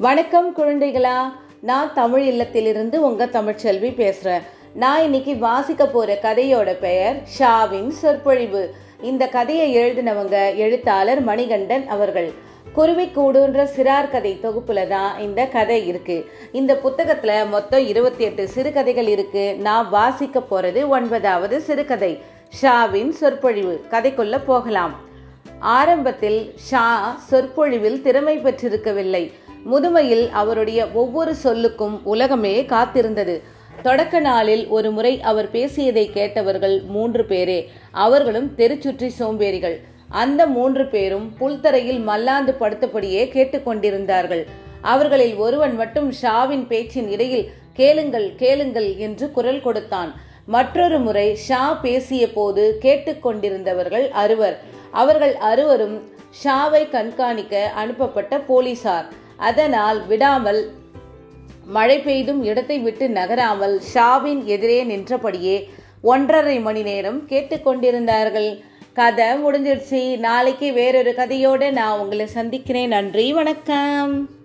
வணக்கம் குழந்தைகளா. நான் தமிழ் இல்லத்திலிருந்து உங்க தமிழ்ச்செல்வி பேசுறேன். நான் இன்னைக்கு வாசிக்க போற கதையோட பெயர் ஷாவின் சொற்பொழிவு. இந்த கதையை எழுதினவங்க எழுத்தாளர் மணிகண்டன் அவர்கள். குருவிக்கூடுன்ற சிறார் கதை தொகுப்புல தான் இந்த கதை இருக்கு. இந்த புத்தகத்துல மொத்தம் இருபத்தி எட்டு சிறுகதைகள் இருக்கு. நான் வாசிக்க போறது ஒன்பதாவது சிறுகதை. ஷாவின் சொற்பொழிவு. கதைக்குள்ள போகலாம். ஆரம்பத்தில் ஷா சொற்பொழிவில் திறமை பெற்றிருக்கவில்லை. முதுமையில் அவருடைய ஒவ்வொரு சொல்லுக்கும் உலகமே காத்திருந்தது. தொடக்க நாளில் ஒரு முறை அவர் பேசியதை கேட்டவர்கள் மூன்று பேரே அவர்களும் தெருச்சுற்றி சோம்பேறிகள். அந்த மூன்று பேரும் புல்தரையில் மல்லாந்து படுத்தபடியே கேட்டுக்கொண்டிருந்தார்கள் அவர்களில் ஒருவன் மட்டும் ஷாவின் பேச்சின் இடையில் கேளுங்கள் கேளுங்கள் என்று குரல் கொடுத்தான். மற்றொரு முறை ஷா பேசிய போது கேட்டுக்கொண்டிருந்தவர்கள் அறுவர். அவர்கள் அறுவரும் ஷாவை கண்காணிக்க அனுப்பப்பட்ட போலீசார். அதனால் விடாமல் மழை பெய்தும் இடத்தை விட்டு நகராமல் ஷாவின் எதிரே நின்றபடியே ஒன்றரை மணி நேரம் கேட்டுக்கொண்டிருந்தார்கள் கதை முடிஞ்சிடுச்சு. நாளைக்கு வேறொரு கதையோடு நான் உங்களை சந்திக்கிறேன். நன்றி. வணக்கம்.